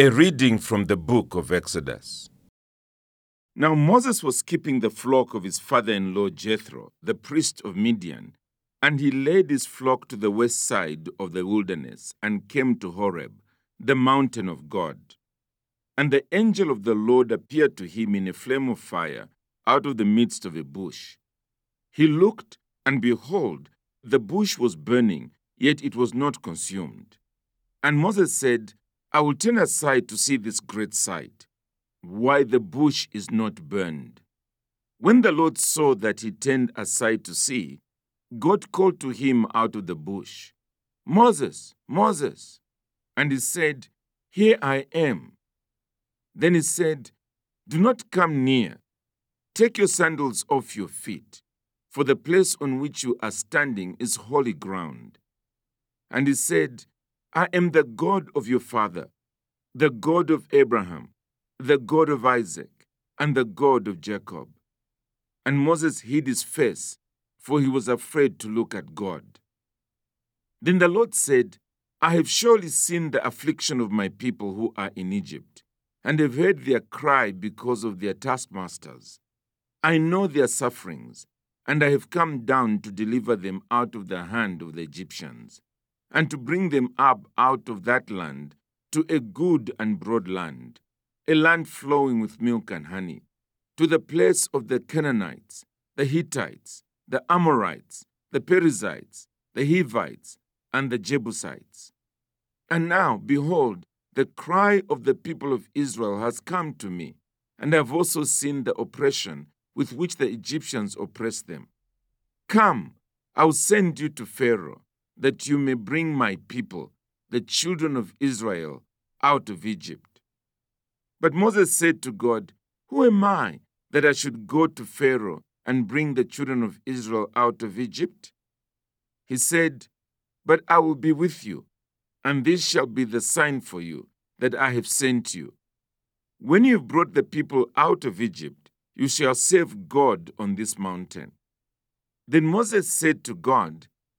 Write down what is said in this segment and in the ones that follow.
A reading from the book of Exodus. Now Moses was keeping the flock of his father in law Jethro, the priest of Midian, and he led his flock to the west side of the wilderness and came to Horeb, the mountain of God. And the angel of the Lord appeared to him in a flame of fire out of the midst of a bush. He looked, and behold, the bush was burning, yet it was not consumed. And Moses said, I will turn aside to see this great sight, why the bush is not burned. When the Lord saw that he turned aside to see, God called to him out of the bush, Moses, Moses. And he said, Here I am. Then he said, Do not come near. Take your sandals off your feet, for the place on which you are standing is holy ground. And he said, I am the God of your father, the God of Abraham, the God of Isaac, and the God of Jacob. And Moses hid his face, for he was afraid to look at God. Then the Lord said, I have surely seen the affliction of my people who are in Egypt, and have heard their cry because of their taskmasters. I know their sufferings, and I have come down to deliver them out of the hand of the Egyptians, and to bring them up out of that land to a good and broad land, a land flowing with milk and honey, to the place of the Canaanites, the Hittites, the Amorites, the Perizzites, the Hivites, and the Jebusites. And now, behold, the cry of the people of Israel has come to me, and I have also seen the oppression with which the Egyptians oppress them. Come, I will send you to Pharaoh, that you may bring my people, the children of Israel, out of Egypt. But Moses said to God, Who am I that I should go to Pharaoh and bring the children of Israel out of Egypt? He said, But I will be with you, and this shall be the sign for you that I have sent you. When you have brought the people out of Egypt, you shall serve God on this mountain. Then Moses said to God,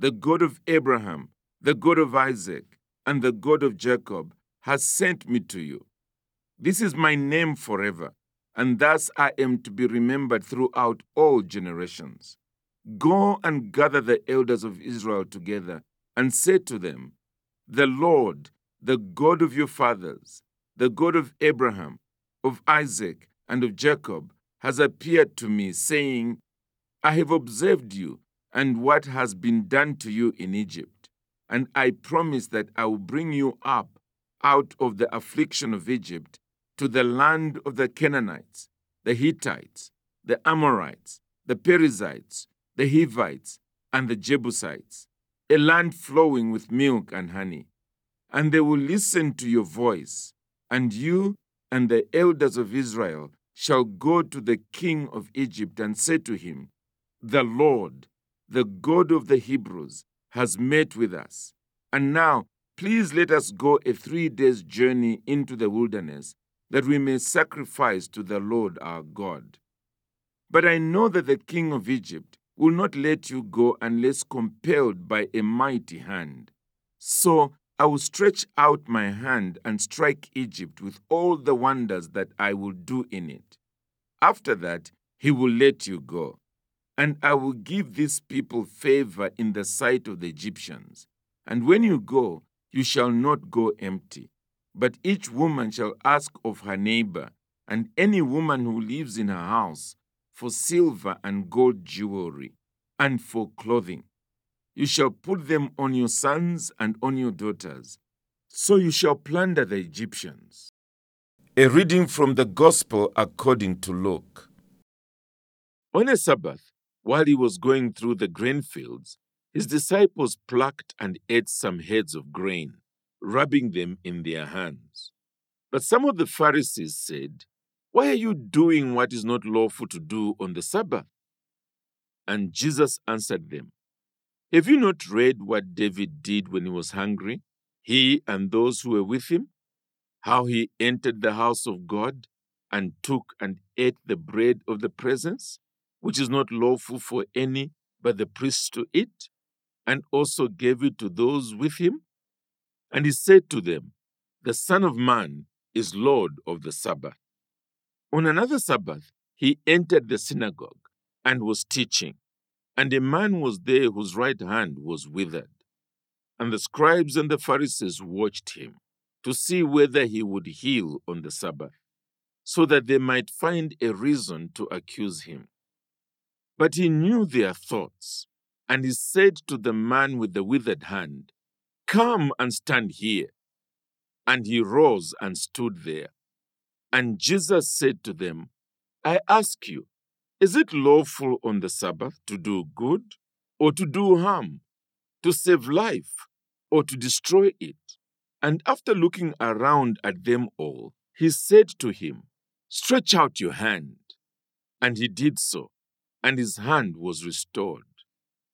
the God of Abraham, the God of Isaac, and the God of Jacob, has sent me to you. This is my name forever, and thus I am to be remembered throughout all generations. Go and gather the elders of Israel together, and say to them, The Lord, the God of your fathers, the God of Abraham, of Isaac, and of Jacob, has appeared to me, saying, I have observed you and what has been done to you in Egypt, and I promise that I will bring you up out of the affliction of Egypt to the land of the Canaanites, the Hittites, the Amorites, the Perizzites, the Hivites, and the Jebusites, a land flowing with milk and honey. And they will listen to your voice, and you and the elders of Israel shall go to the king of Egypt and say to him, The Lord, the God of the Hebrews, has met with us. And now, please let us go a three days' journey into the wilderness, that we may sacrifice to the Lord our God. But I know that the king of Egypt will not let you go unless compelled by a mighty hand. So I will stretch out my hand and strike Egypt with all the wonders that I will do in it. After that, he will let you go. And I will give this people favor in the sight of the Egyptians. And when you go, you shall not go empty. But each woman shall ask of her neighbor, and any woman who lives in her house, for silver and gold jewelry, and for clothing. You shall put them on your sons and on your daughters. So you shall plunder the Egyptians. A reading from the Gospel according to Luke. On a Sabbath, while he was going through the grain fields, his disciples plucked and ate some heads of grain, rubbing them in their hands. But some of the Pharisees said, Why are you doing what is not lawful to do on the Sabbath? And Jesus answered them, Have you not read what David did when he was hungry, he and those who were with him? How he entered the house of God and took and ate the bread of the presence, which is not lawful for any but the priests to eat, and also gave it to those with him? And he said to them, The Son of Man is Lord of the Sabbath. On another Sabbath, he entered the synagogue and was teaching, and a man was there whose right hand was withered. And the scribes and the Pharisees watched him to see whether he would heal on the Sabbath, so that they might find a reason to accuse him. But he knew their thoughts, and he said to the man with the withered hand, Come and stand here. And he rose and stood there. And Jesus said to them, I ask you, is it lawful on the Sabbath to do good or to do harm, to save life or to destroy it? And after looking around at them all, he said to him, Stretch out your hand. And he did so, and his hand was restored.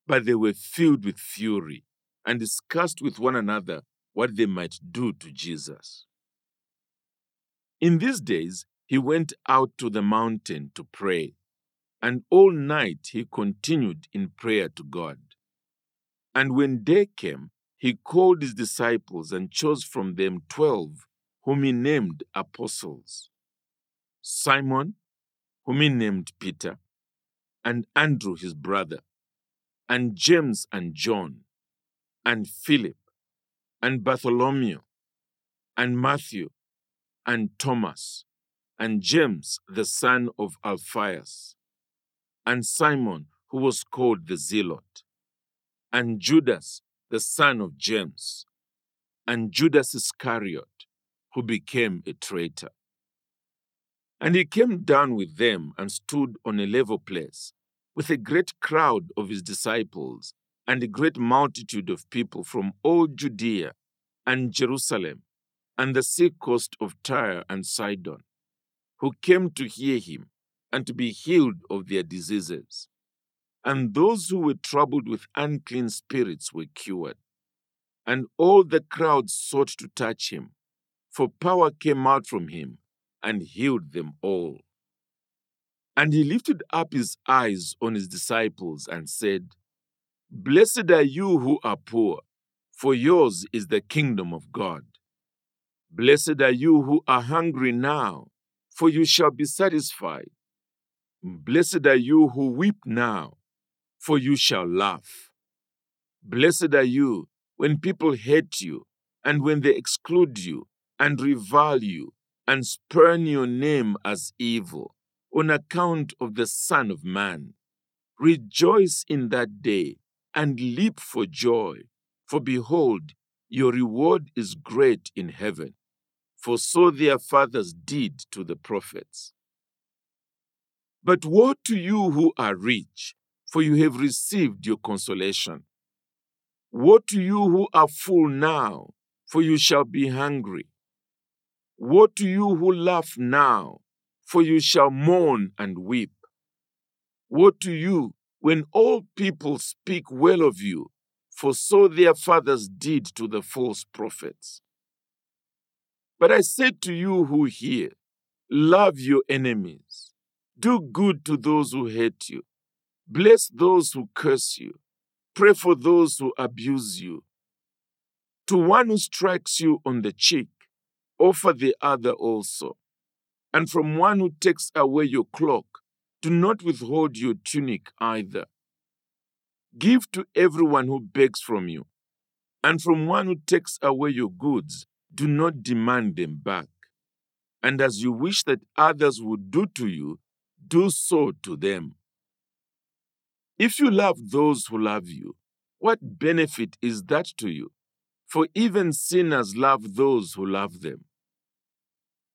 But they were filled with fury and discussed with one another what they might do to Jesus. In these days, he went out to the mountain to pray, and all night he continued in prayer to God. And when day came, he called his disciples and chose from them twelve, whom he named apostles Simon, whom he named Peter, and Andrew his brother, and James and John, and Philip, and Bartholomew, and Matthew, and Thomas, and James the son of Alphaeus, and Simon, who was called the Zealot, and Judas the son of James, and Judas Iscariot, who became a traitor. And he came down with them and stood on a level place, with a great crowd of his disciples, and a great multitude of people from all Judea and Jerusalem, and the sea coast of Tyre and Sidon, who came to hear him and to be healed of their diseases. And those who were troubled with unclean spirits were cured. And all the crowd sought to touch him, for power came out from him and healed them all. And he lifted up his eyes on his disciples and said, Blessed are you who are poor, for yours is the kingdom of God. Blessed are you who are hungry now, for you shall be satisfied. Blessed are you who weep now, for you shall laugh. Blessed are you when people hate you, and when they exclude you, and revile you, and spurn your name as evil, on account of the Son of Man. Rejoice in that day, and leap for joy, for behold, your reward is great in heaven. For so their fathers did to the prophets. But woe to you who are rich, for you have received your consolation. Woe to you who are full now, for you shall be hungry. Woe to you who laugh now, for you shall mourn and weep. Woe to you when all people speak well of you, for so their fathers did to the false prophets. But I said to you who hear, love your enemies, do good to those who hate you, bless those who curse you, pray for those who abuse you. To one who strikes you on the cheek, offer the other also. And from one who takes away your cloak, do not withhold your tunic either. Give to everyone who begs from you, and from one who takes away your goods, do not demand them back. And as you wish that others would do to you, do so to them. If you love those who love you, what benefit is that to you? For even sinners love those who love them.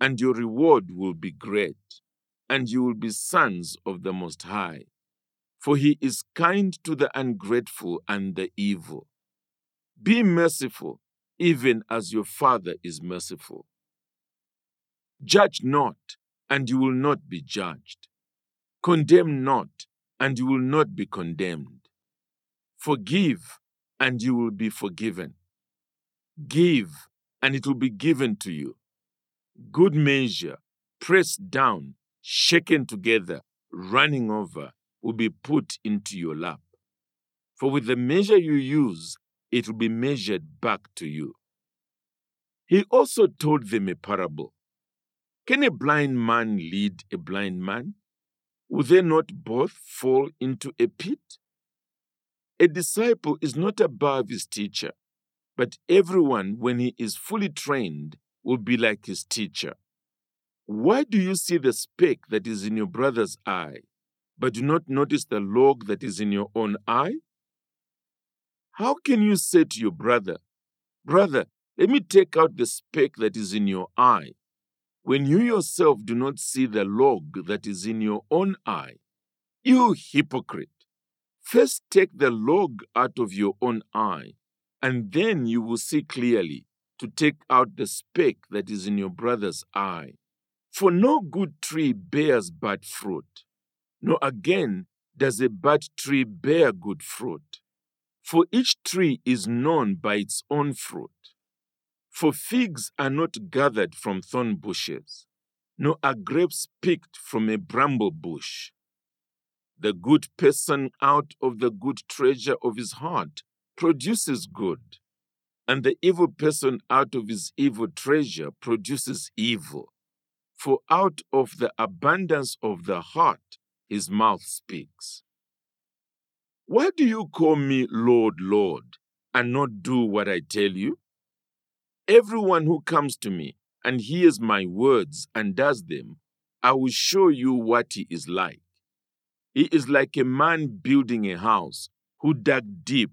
and your reward will be great, and you will be sons of the Most High. For he is kind to the ungrateful and the evil. Be merciful, even as your Father is merciful. Judge not, and you will not be judged. Condemn not, and you will not be condemned. Forgive, and you will be forgiven. Give, and it will be given to you. Good measure, pressed down, shaken together, running over, will be put into your lap. For with the measure you use, it will be measured back to you. He also told them a parable. Can a blind man lead a blind man? Will they not both fall into a pit? A disciple is not above his teacher, but everyone, when he is fully trained, will be like his teacher. Why do you see the speck that is in your brother's eye, but do not notice the log that is in your own eye? How can you say to your brother, Brother, let me take out the speck that is in your eye, when you yourself do not see the log that is in your own eye? You hypocrite! First take the log out of your own eye, and then you will see clearly to take out the speck that is in your brother's eye. For no good tree bears bad fruit, nor again does a bad tree bear good fruit. For each tree is known by its own fruit. For figs are not gathered from thorn bushes, nor are grapes picked from a bramble bush. The good person out of the good treasure of his heart produces good, and the evil person out of his evil treasure produces evil. For out of the abundance of the heart his mouth speaks. Why do you call me Lord, Lord, and not do what I tell you? Everyone who comes to me and hears my words and does them, I will show you what he is like. He is like a man building a house who dug deep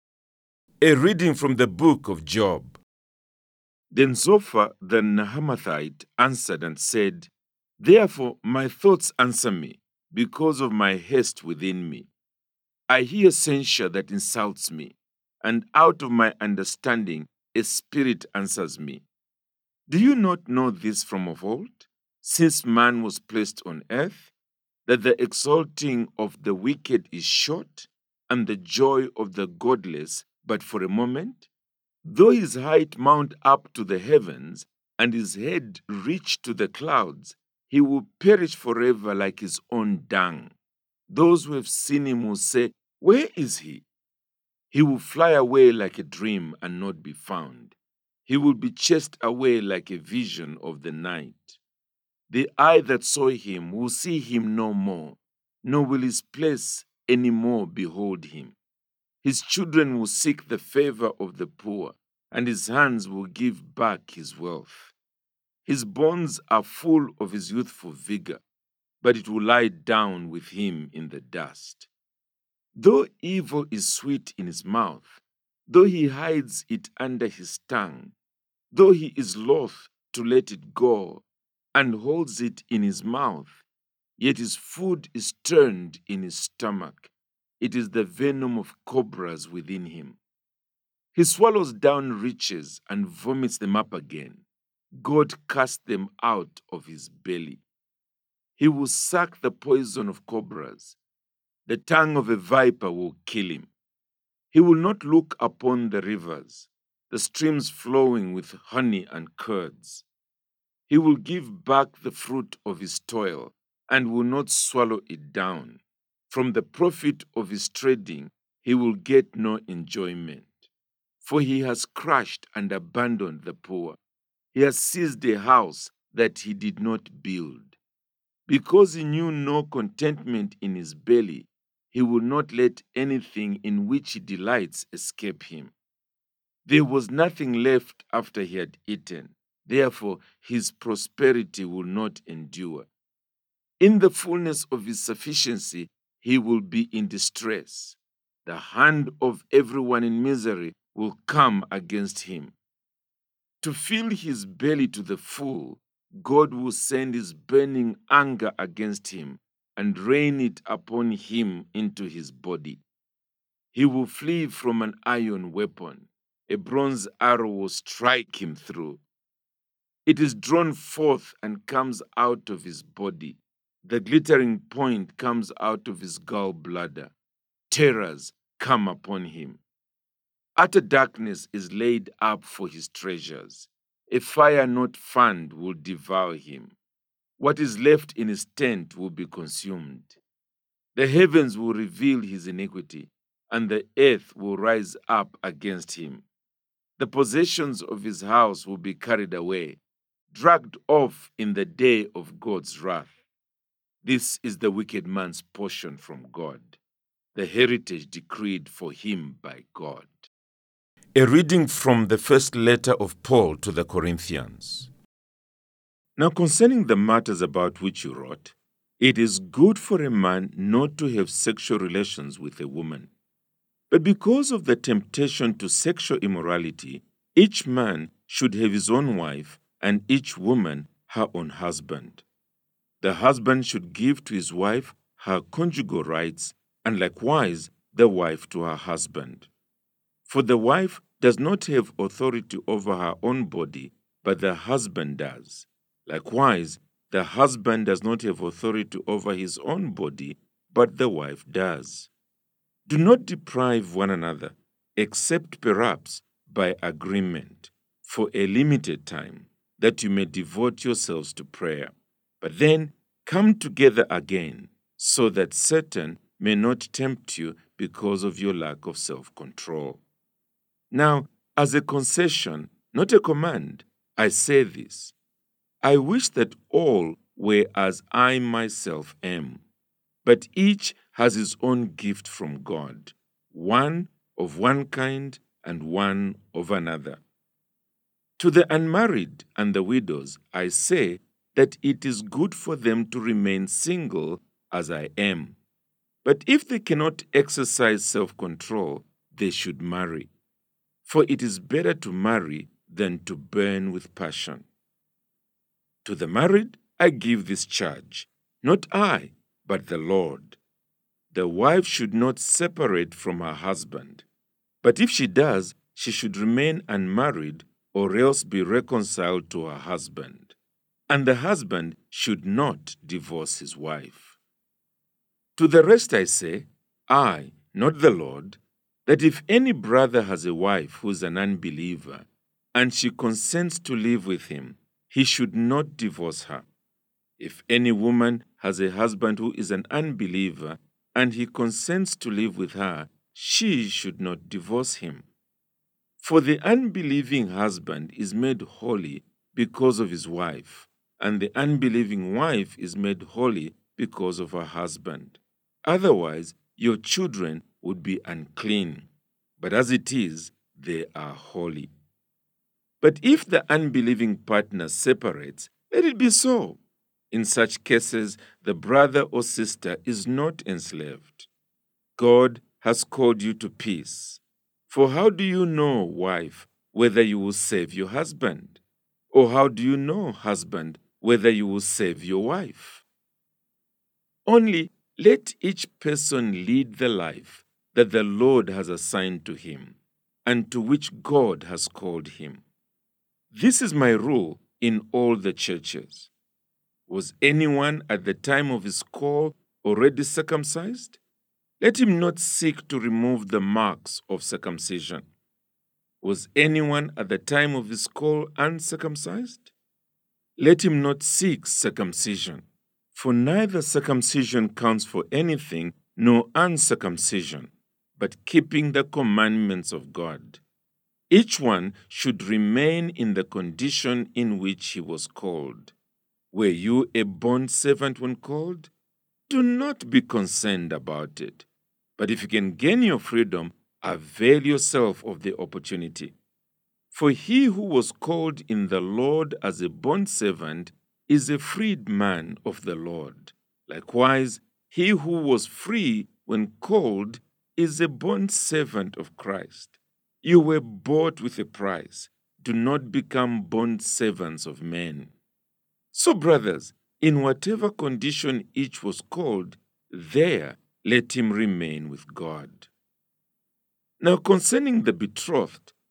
A reading from the book of Job. Then Zophar the Naamathite answered and said, Therefore my thoughts answer me, because of my haste within me. I hear censure that insults me, and out of my understanding a spirit answers me. Do you not know this from of old, since man was placed on earth, that the exalting of the wicked is short, and the joy of the godless but for a moment? Though his height mount up to the heavens, and his head reach to the clouds, he will perish forever like his own dung. Those who have seen him will say, Where is he? He will fly away like a dream and not be found. He will be chased away like a vision of the night. The eye that saw him will see him no more, nor will his place any more behold him. His children will seek the favor of the poor, and his hands will give back his wealth. His bones are full of his youthful vigor, but it will lie down with him in the dust. Though evil is sweet in his mouth, though he hides it under his tongue, though he is loath to let it go and holds it in his mouth, yet his food is turned in his stomach. It is the venom of cobras within him. He swallows down riches and vomits them up again. God cast them out of his belly. He will suck the poison of cobras. The tongue of a viper will kill him. He will not look upon the rivers, the streams flowing with honey and curds. He will give back the fruit of his toil and will not swallow it down. From the profit of his trading, he will get no enjoyment. For he has crushed and abandoned the poor. He has seized a house that he did not build. Because he knew no contentment in his belly, he will not let anything in which he delights escape him. There was nothing left after he had eaten, therefore his prosperity will not endure. In the fullness of his sufficiency, he will be in distress. The hand of everyone in misery will come against him. To fill his belly to the full, God will send his burning anger against him and rain it upon him into his body. He will flee from an iron weapon. A bronze arrow will strike him through. It is drawn forth and comes out of his body. The glittering point comes out of his gallbladder. Terrors come upon him. Utter darkness is laid up for his treasures. A fire not fanned will devour him. What is left in his tent will be consumed. The heavens will reveal his iniquity, and the earth will rise up against him. The possessions of his house will be carried away, dragged off in the day of God's wrath. This is the wicked man's portion from God, the heritage decreed for him by God. A reading from the first letter of Paul to the Corinthians. Now, concerning the matters about which you wrote, it is good for a man not to have sexual relations with a woman. But because of the temptation to sexual immorality, each man should have his own wife, and each woman her own husband. The husband should give to his wife her conjugal rights, and likewise the wife to her husband. For the wife does not have authority over her own body, but the husband does. Likewise, the husband does not have authority over his own body, but the wife does. Do not deprive one another, except perhaps by agreement, for a limited time, that you may devote yourselves to prayer. But then come together again, so that Satan may not tempt you because of your lack of self control. Now, as a concession, not a command, I say this I wish that all were as I myself am, but each has his own gift from God, one of one kind and one of another. To the unmarried and the widows, I say that it is good for them to remain single as I am. But if they cannot exercise self control, they should marry. For it is better to marry than to burn with passion. To the married, I give this charge, not I, but the Lord. The wife should not separate from her husband, but if she does, she should remain unmarried or else be reconciled to her husband. And the husband should not divorce his wife. To the rest I say, I, not the Lord, that if any brother has a wife who is an unbeliever, and she consents to live with him, he should not divorce her. If any woman has a husband who is an unbeliever, and he consents to live with her, she should not divorce him. For the unbelieving husband is made holy because of his wife, and the unbelieving wife is made holy because of her husband. Otherwise, your children would be unclean, but as it is, they are holy. But if the unbelieving partner separates, let it be so. In such cases, the brother or sister is not enslaved. God has called you to peace. For how do you know, wife, whether you will save your husband? Or how do you know, husband, whether you will save your wife? Only let each person lead the life that the Lord has assigned to him and to which God has called him. This is my rule in all the churches. Was anyone at the time of his call already circumcised? Let him not seek to remove the marks of circumcision. Was anyone at the time of his call uncircumcised? Let him not seek circumcision. For neither circumcision counts for anything nor uncircumcision, but keeping the commandments of God. Each one should remain in the condition in which he was called. Were you a bond servant when called? Do not be concerned about it. But if you can gain your freedom, avail yourself of the opportunity. For he who was called in the Lord as a bondservant is a freed man of the Lord. Likewise, he who was free when called is a bondservant of Christ. You were bought with a price. Do not become bondservants of men. So, brothers, in whatever condition each was called, there let him remain with God. Now, concerning the betrothed,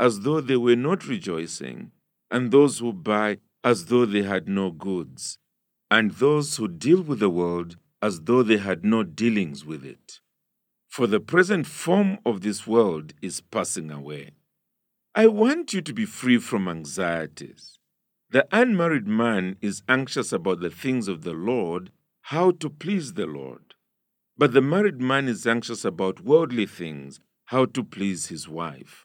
as though they were not rejoicing, and those who buy as though they had no goods, and those who deal with the world as though they had no dealings with it. For the present form of this world is passing away. I want you to be free from anxieties. The unmarried man is anxious about the things of the Lord, how to please the Lord. But the married man is anxious about worldly things, how to please his wife,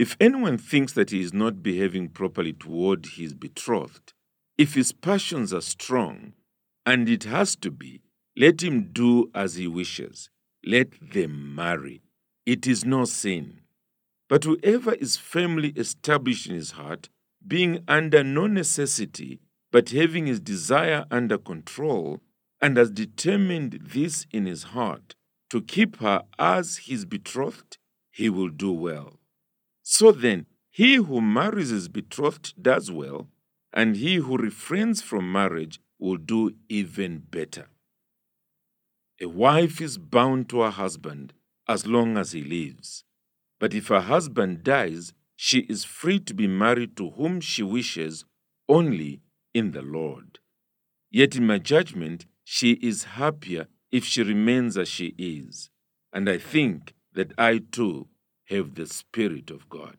If anyone thinks that he is not behaving properly toward his betrothed, if his passions are strong, and it has to be, let him do as he wishes. Let them marry. It is no sin. But whoever is firmly established in his heart, being under no necessity, but having his desire under control, and has determined this in his heart, to keep her as his betrothed, he will do well. So then, he who marries his betrothed does well, and he who refrains from marriage will do even better. A wife is bound to her husband as long as he lives. But if her husband dies, she is free to be married to whom she wishes only in the Lord. Yet, in my judgment, she is happier if she remains as she is. And I think that I too have the Spirit of God.